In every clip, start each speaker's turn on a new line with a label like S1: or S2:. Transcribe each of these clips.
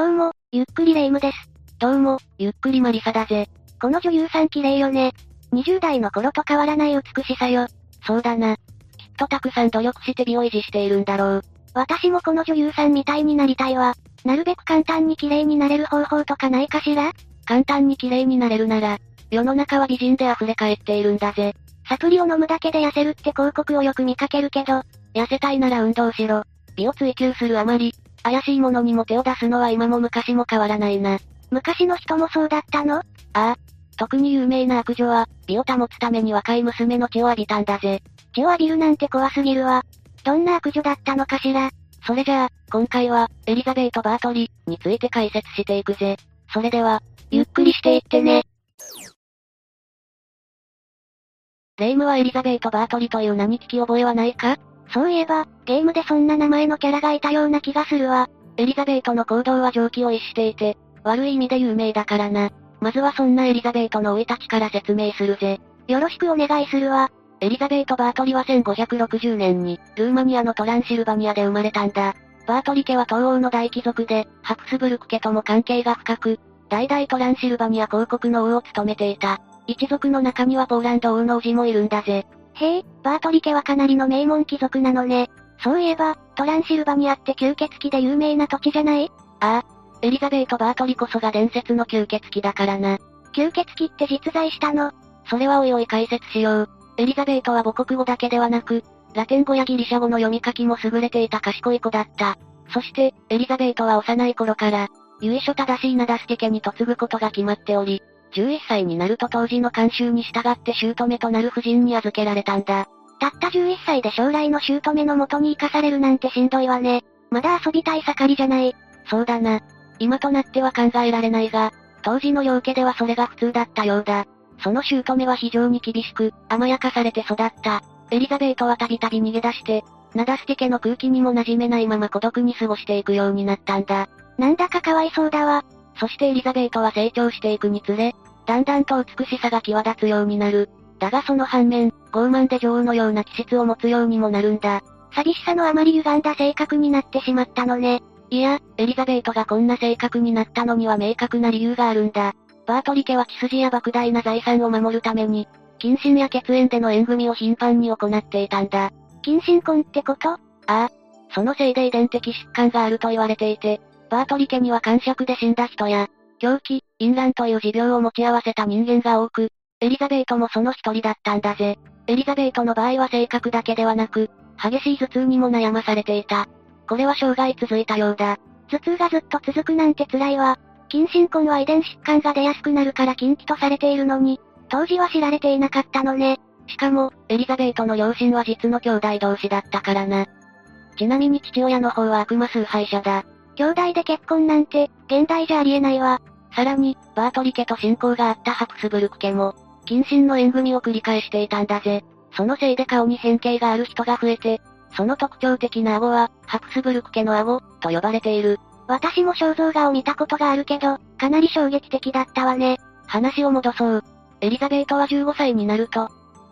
S1: どうも、ゆっくりレ夢ムです。
S2: どうも、ゆっくりマリサだぜ。
S1: この女優さん綺麗よね。20代の頃と変わらない美しさよ。
S2: そうだな。きっとたくさん努力して美を維持しているんだろう。
S1: 私もこの女優さんみたいになりたいわ。なるべく簡単に綺麗になれる方法とかないかしら？
S2: 簡単に綺麗になれるなら、世の中は美人で溢れ返っているんだぜ。
S1: サプリを飲むだけで痩せるって広告をよく見かけるけど、
S2: 痩せたいなら運動しろ。美を追求するあまり、怪しいものにも手を出すのは今も昔も変わらないな。
S1: 昔の人もそうだったの？あ
S2: あ。特に有名な悪女は、美を保つために若い娘の血を浴びたんだぜ。
S1: 血を浴びるなんて怖すぎるわ。どんな悪女だったのかしら？
S2: それじゃあ、今回は、エリザベート・バートリについて解説していくぜ。それでは、
S1: ゆっくりしていってね。
S2: レイムはエリザベート・バートリという名に聞き覚えはないか？
S1: そういえば、ゲームでそんな名前のキャラがいたような気がするわ。
S2: エリザベートの行動は常軌を逸していて、悪い意味で有名だからな。まずはそんなエリザベートの生い立ちから説明するぜ。
S1: よろしくお願いするわ。
S2: エリザベート・バートリは1560年に、ルーマニアのトランシルバニアで生まれたんだ。バートリ家は東欧の大貴族で、ハプスブルク家とも関係が深く、代々トランシルバニア公国の王を務めていた。一族の中にはポーランド王の王子もいるんだぜ。
S1: へえ、バートリ家はかなりの名門貴族なのね。そういえば、トランシルバニアって吸血鬼で有名な土地じゃない？
S2: ああ。エリザベート・バートリこそが伝説の吸血鬼だからな。
S1: 吸血鬼って実在したの？
S2: それはおいおい解説しよう。エリザベートは母国語だけではなく、ラテン語やギリシャ語の読み書きも優れていた賢い子だった。そして、エリザベートは幼い頃から、由緒正しいナダステ家に嫁ぐことが決まっており、11歳になると当時の慣習に従って姑となる夫人に預けられたんだ。
S1: たった11歳で将来の姑の元に生かされるなんてしんどいわね。まだ遊びたい盛りじゃない。
S2: そうだな。今となっては考えられないが、当時の両家ではそれが普通だったようだ。その姑は非常に厳しく、甘やかされて育った。エリザベートはたびたび逃げ出して、ナダスティ家の空気にも馴染めないまま孤独に過ごしていくようになったんだ。
S1: なんだかかわいそうだわ。
S2: そしてエリザベートは成長していくにつれ、だんだんと美しさが際立つようになる。だがその反面、傲慢で女王のような気質を持つようにもなるんだ。
S1: 寂しさのあまり歪んだ性格になってしまったのね。
S2: いや、エリザベートがこんな性格になったのには明確な理由があるんだ。バートリ家は血筋や莫大な財産を守るために、謹慎や血縁での縁組を頻繁に行っていたんだ。
S1: 謹慎婚ってこと？あ
S2: あ。そのせいで遺伝的疾患があると言われていて、バートリ家には感触で死んだ人や、狂気、淫乱という持病を持ち合わせた人間が多く、エリザベートもその一人だったんだぜ。エリザベートの場合は性格だけではなく、激しい頭痛にも悩まされていた。これは生涯続いたようだ。
S1: 頭痛がずっと続くなんて辛いわ。近親婚は遺伝疾患が出やすくなるから禁忌とされているのに、当時は知られていなかったのね。
S2: しかも、エリザベートの両親は実の兄弟同士だったからな。ちなみに父親の方は悪魔崇拝者だ。
S1: 兄弟で結婚なんて、現代じゃありえないわ。
S2: さらに、バートリ家と親交があったハプスブルク家も、近親の縁組を繰り返していたんだぜ。そのせいで顔に変形がある人が増えて、その特徴的な顎は、ハプスブルク家の顎、と呼ばれている。
S1: 私も肖像画を見たことがあるけど、かなり衝撃的だったわね。
S2: 話を戻そう。エリザベートは15歳になると、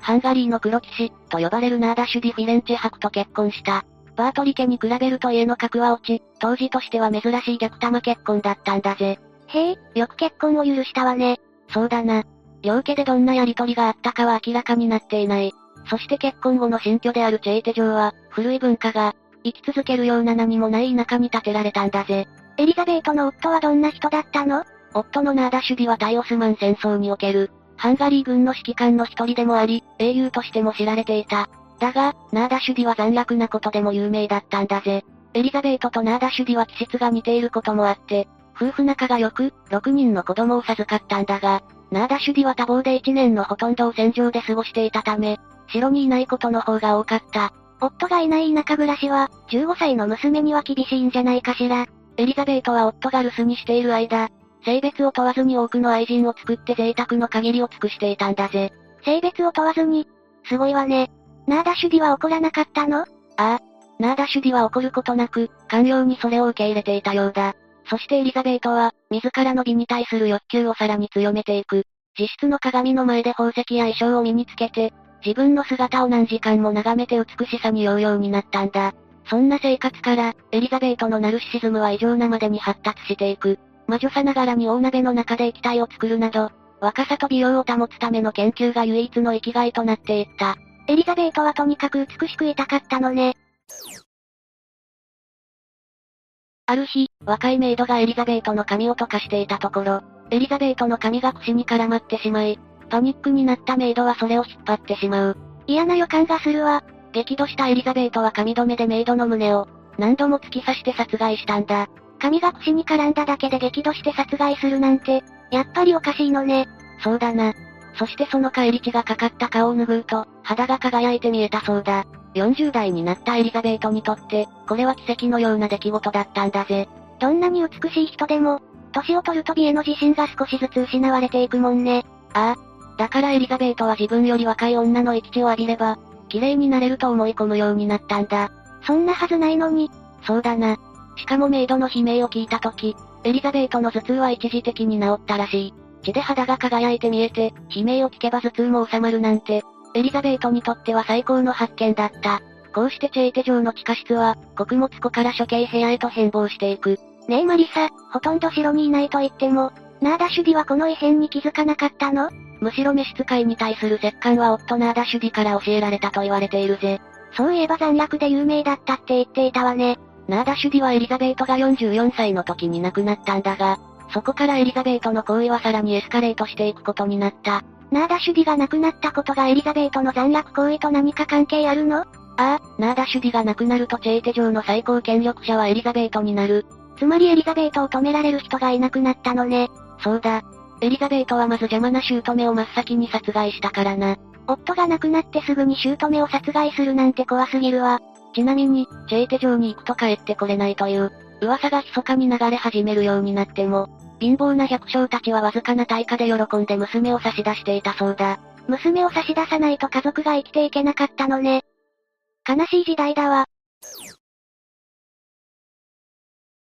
S2: ハンガリーの黒騎士、と呼ばれるナーダシュディ・フィレンチェ伯と結婚した。バートリ家に比べると家の格は落ち、当時としては珍しい逆玉結婚だったんだぜ。
S1: へえ、よく結婚を許したわね。
S2: そうだな。両家でどんなやりとりがあったかは明らかになっていない。そして結婚後の新居であるチェイテ城は、古い文化が、生き続けるような何もない田舎に建てられたんだぜ。
S1: エリザベートの夫はどんな人だったの？
S2: 夫のナーダ守備は対オスマン戦争における、ハンガリー軍の指揮官の一人でもあり、英雄としても知られていた。だが、ナーダ守備は残虐なことでも有名だったんだぜ。エリザベートとナーダ守備は気質が似ていることもあって、夫婦仲が良く、6人の子供を授かったんだが、ナーダ守備は多忙で1年のほとんどを戦場で過ごしていたため、城にいないことの方が多かった。
S1: 夫がいない田舎暮らしは、15歳の娘には厳しいんじゃないかしら。
S2: エリザベートは夫が留守にしている間、性別を問わずに多くの愛人を作って贅沢の限りを尽くしていたんだぜ。
S1: 性別を問わずにすごいわね。ナーダ守備は怒らなかったの？あ
S2: あ。ナーダ守備は怒ることなく、寛容にそれを受け入れていたようだ。そしてエリザベートは、自らの美に対する欲求をさらに強めていく。自室の鏡の前で宝石や衣装を身につけて、自分の姿を何時間も眺めて美しさに酔うようになったんだ。そんな生活から、エリザベートのナルシシズムは異常なまでに発達していく。魔女さながらに大鍋の中で液体を作るなど、若さと美容を保つための研究が唯一の生きがいとなっていった。
S1: エリザベートはとにかく美しくいたかったのね。
S2: ある日、若いメイドがエリザベートの髪を溶かしていたところ、エリザベートの髪が串に絡まってしまい、パニックになったメイドはそれを引っ張ってしまう。
S1: 嫌な予感がするわ。
S2: 激怒したエリザベートは髪留めでメイドの胸を、何度も突き刺して殺害したんだ。
S1: 髪が串に絡んだだけで激怒して殺害するなんて、やっぱりおかしいのね。
S2: そうだな。そしてその帰り血がかかった顔を拭うと、肌が輝いて見えたそうだ。40代になったエリザベートにとって、これは奇跡のような出来事だったんだぜ。
S1: どんなに美しい人でも、年を取ると美への自信が少しずつ失われていくもんね。
S2: ああ。だからエリザベートは自分より若い女の生き血を浴びれば、綺麗になれると思い込むようになったんだ。
S1: そんなはずないのに。
S2: そうだな。しかもメイドの悲鳴を聞いた時、エリザベートの頭痛は一時的に治ったらしい。血で肌が輝いて見えて、悲鳴を聞けば頭痛も収まるなんて、エリザベートにとっては最高の発見だった。こうしてチェイテ城の地下室は、穀物庫から処刑部屋へと変貌していく。
S1: ねえマリサ、ほとんど城にいないと言っても、ナーダシュディはこの異変に気づかなかったの？
S2: むしろ召使いに対する折檻は夫ナーダシュディから教えられたと言われているぜ。
S1: そういえば残虐で有名だったって言っていたわね。
S2: ナーダシュディはエリザベートが44歳の時に亡くなったんだが、そこからエリザベートの行為はさらにエスカレートしていくことになった。
S1: ナーダシュディが亡くなったことがエリザベートの残虐行為と何か関係あるの？あ
S2: あ、ナーダシュディが亡くなるとチェイテ城の最高権力者はエリザベートになる。
S1: つまりエリザベートを止められる人がいなくなったのね。
S2: そうだ。エリザベートはまず邪魔な姑を真っ先に殺害したからな。
S1: 夫が亡くなってすぐに姑を殺害するなんて怖すぎるわ。
S2: ちなみに、チェイテ城に行くと帰ってこれないという、噂が密かに流れ始めるようになっても、貧乏な百姓たちはわずかな対価で喜んで娘を差し出していたそうだ。
S1: 娘を差し出さないと家族が生きていけなかったのね。悲しい時代だわ。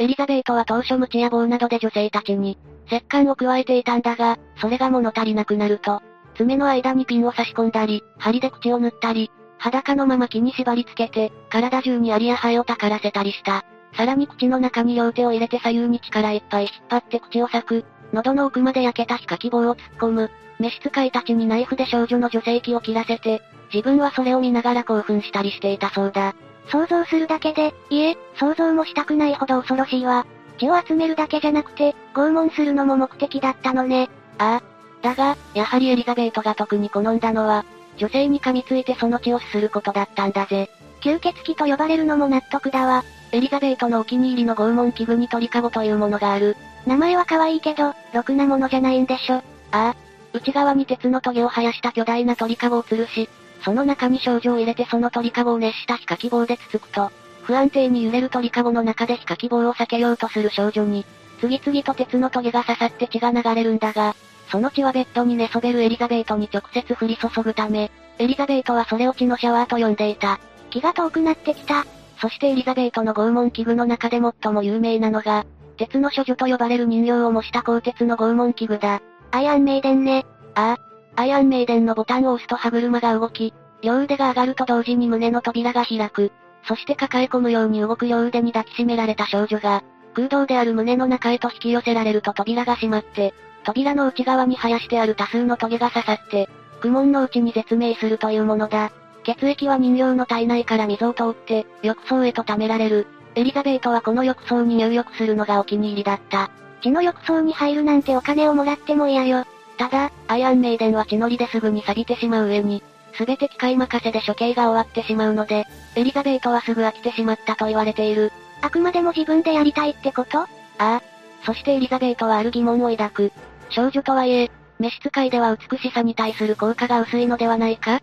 S2: エリザベートは当初無知や棒などで女性たちに、石棺を加えていたんだが、それが物足りなくなると、爪の間にピンを差し込んだり、針で口を縫ったり、裸のまま木に縛り付けて、体中にアリやハエをたからせたりした。さらに口の中に両手を入れて左右に力いっぱい引っ張って口を裂く。喉の奥まで焼けた皮下希望を突っ込む。召使いたちにナイフで少女の女性器を切らせて、自分はそれを見ながら興奮したりしていたそうだ。
S1: 想像するだけで、いえ、想像もしたくないほど恐ろしいわ。血を集めるだけじゃなくて、拷問するのも目的だったのね。
S2: ああ。だが、やはりエリザベートが特に好んだのは、女性に噛みついてその血をすすることだったんだぜ。
S1: 吸血鬼と呼ばれるのも納得だわ。
S2: エリザベートのお気に入りの拷問器具に鳥籠というものがある。
S1: 名前は可愛いけど、ろくなものじゃないんでしょ。あ
S2: あ。内側に鉄の棘を生やした巨大な鳥籠を吊るし、その中に少女を入れてその鳥籠を熱した火気棒でつつくと、不安定に揺れる鳥籠の中で火気棒を避けようとする少女に、次々と鉄の棘が刺さって血が流れるんだが、その血はベッドに寝そべるエリザベートに直接降り注ぐため、エリザベートはそれを血のシャワーと呼んでいた。
S1: 気が遠くなってきた。
S2: そしてエリザベートの拷問器具の中で最も有名なのが、鉄の処女と呼ばれる人形を模した鋼鉄の拷問器具だ。
S1: アイアンメイデンね。
S2: ああ。アイアンメイデンのボタンを押すと歯車が動き、両腕が上がると同時に胸の扉が開く。そして抱え込むように動く両腕に抱きしめられた少女が、空洞である胸の中へと引き寄せられると扉が閉まって、扉の内側に生やしてある多数の棘が刺さって、苦悶のうちに絶命するというものだ。血液は人形の体内から溝を通って、浴槽へと溜められる。エリザベートはこの浴槽に入浴するのがお気に入りだった。
S1: 血の浴槽に入るなんてお金をもらっても嫌よ。
S2: ただ、アイアンメイデンは血のりですぐに錆びてしまう上に、すべて機械任せで処刑が終わってしまうので、エリザベートはすぐ飽きてしまったと言われている。
S1: あくまでも自分でやりたいってこと？あ
S2: あ。そしてエリザベートはある疑問を抱く。少女とはいえ、召使いでは美しさに対する効果が薄いのではないか？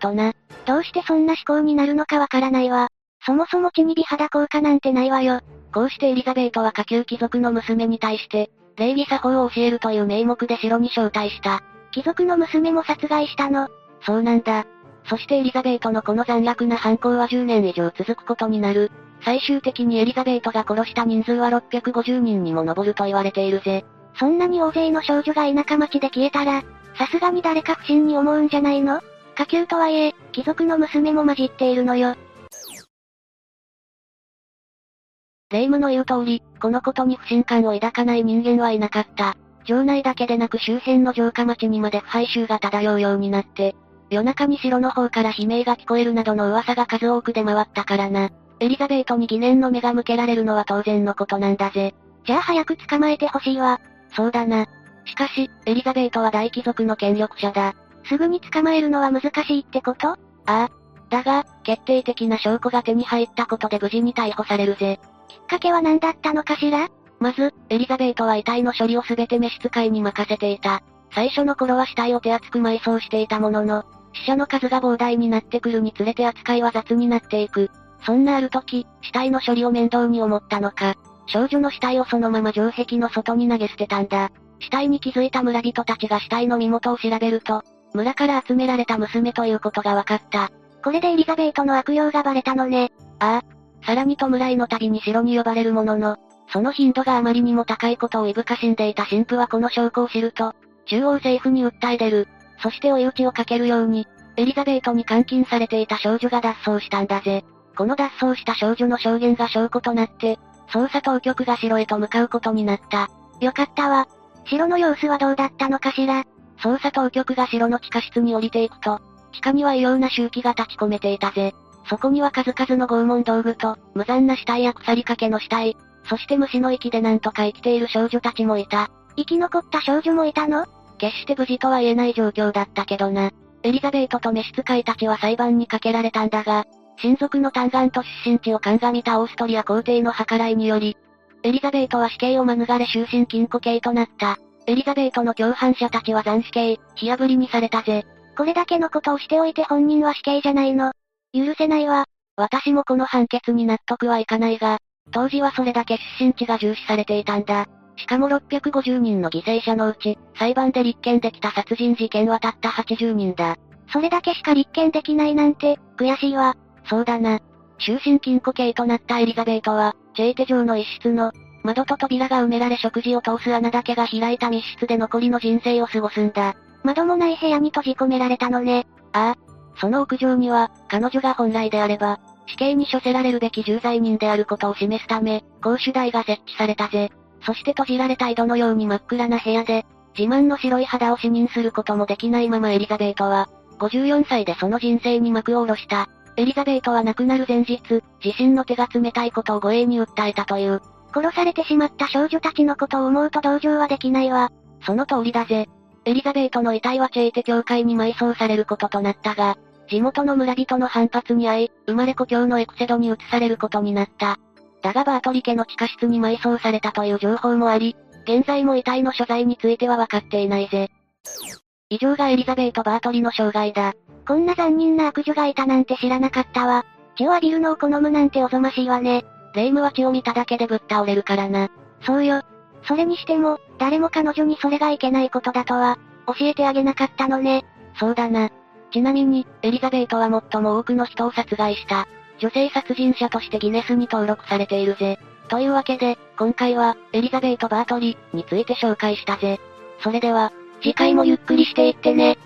S2: とな。
S1: どうしてそんな思考になるのかわからないわ。そもそも血に美肌効果なんてないわよ。
S2: こうしてエリザベートは下級貴族の娘に対して、礼儀作法を教えるという名目で城に招待した。
S1: 貴族の娘も殺害したの。
S2: そうなんだ。そしてエリザベートのこの残虐な犯行は10年以上続くことになる。最終的にエリザベートが殺した人数は650人にも上ると言われているぜ。
S1: そんなに大勢の少女が田舎町で消えたら、さすがに誰か不審に思うんじゃないの？下級とはいえ、貴族の娘も混じっているのよ。
S2: 霊夢の言う通り、このことに不信感を抱かない人間はいなかった。城内だけでなく周辺の城下町にまで腐敗臭が漂うようになって、夜中に城の方から悲鳴が聞こえるなどの噂が数多く出回ったからな。エリザベートに疑念の目が向けられるのは当然のことなんだぜ。
S1: じゃあ早く捕まえてほしいわ。
S2: そうだな。しかし、エリザベートは大貴族の権力者だ。
S1: すぐに捕まえるのは難しいってこと？あ
S2: あ。だが、決定的な証拠が手に入ったことで無事に逮捕されるぜ。
S1: きっかけは何だったのかしら？
S2: まず、エリザベートは遺体の処理をすべて召使いに任せていた。最初の頃は死体を手厚く埋葬していたものの、死者の数が膨大になってくるにつれて扱いは雑になっていく。そんなある時、死体の処理を面倒に思ったのか、少女の死体をそのまま城壁の外に投げ捨てたんだ。死体に気づいた村人たちが死体の身元を調べると、村から集められた娘ということが分かった。
S1: これでエリザベートの悪用がバレたのね。
S2: ああ。さらに弔いの旅に城に呼ばれるものの、その頻度があまりにも高いことをいぶかしんでいた神父はこの証拠を知ると、中央政府に訴え出る。そして追い打ちをかけるように、エリザベートに監禁されていた少女が脱走したんだぜ。この脱走した少女の証言が証拠となって、捜査当局が城へと向かうことになった。
S1: よかったわ。城の様子はどうだったのかしら
S2: 捜査当局が城の地下室に降りていくと、地下には異様な周期が立ち込めていたぜ。そこには数々の拷問道具と、無残な死体や腐りかけの死体、そして虫の息でなんとか生きている少女たちもいた。
S1: 生き残った少女もいたの？
S2: 決して無事とは言えない状況だったけどな。エリザベートと召使いたちは裁判にかけられたんだが、親族の嘆願と出身地を鑑みたオーストリア皇帝の計らいにより、エリザベートは死刑を免れ終身禁錮刑となった。エリザベートの共犯者たちは斬死刑、火炙りにされたぜ。
S1: これだけのことをしておいて本人は死刑じゃないの。許せないわ。
S2: 私もこの判決に納得はいかないが、当時はそれだけ出身地が重視されていたんだ。しかも650人の犠牲者のうち、裁判で立件できた殺人事件はたった80人だ。
S1: それだけしか立件できないなんて、悔しいわ。
S2: そうだな。終身禁錮刑となったエリザベートは、チェイテ城の一室の、窓と扉が埋められ食事を通す穴だけが開いた密室で残りの人生を過ごすんだ。
S1: 窓もない部屋に閉じ込められたのね。
S2: ああ。その屋上には、彼女が本来であれば、死刑に処せられるべき重罪人であることを示すため、公主台が設置されたぜ。そして閉じられた井戸のように真っ暗な部屋で、自慢の白い肌を視認することもできないままエリザベートは、54歳でその人生に幕を下ろした。エリザベートは亡くなる前日、自身の手が冷たいことを護衛に訴えたという。
S1: 殺されてしまった少女たちのことを思うと同情はできないわ。
S2: その通りだぜ。エリザベートの遺体はチェイテ教会に埋葬されることとなったが、地元の村人の反発に遭い、生まれ故郷のエクセドに移されることになった。だがバートリ家の地下室に埋葬されたという情報もあり、現在も遺体の所在については分かっていないぜ。以上がエリザベート・バートリの生涯だ。
S1: こんな残忍な悪女がいたなんて知らなかったわ。血を浴びるのを好むなんておぞましいわね。
S2: 霊夢は血を見ただけでぶっ倒れるからな。
S1: そうよ。それにしても、誰も彼女にそれがいけないことだとは、教えてあげなかったのね。
S2: そうだな。ちなみに、エリザベートは最も多くの人を殺害した。女性殺人者としてギネスに登録されているぜ。というわけで、今回は、エリザベート・バートリーについて紹介したぜ。それでは、次回もゆっくりしていってね。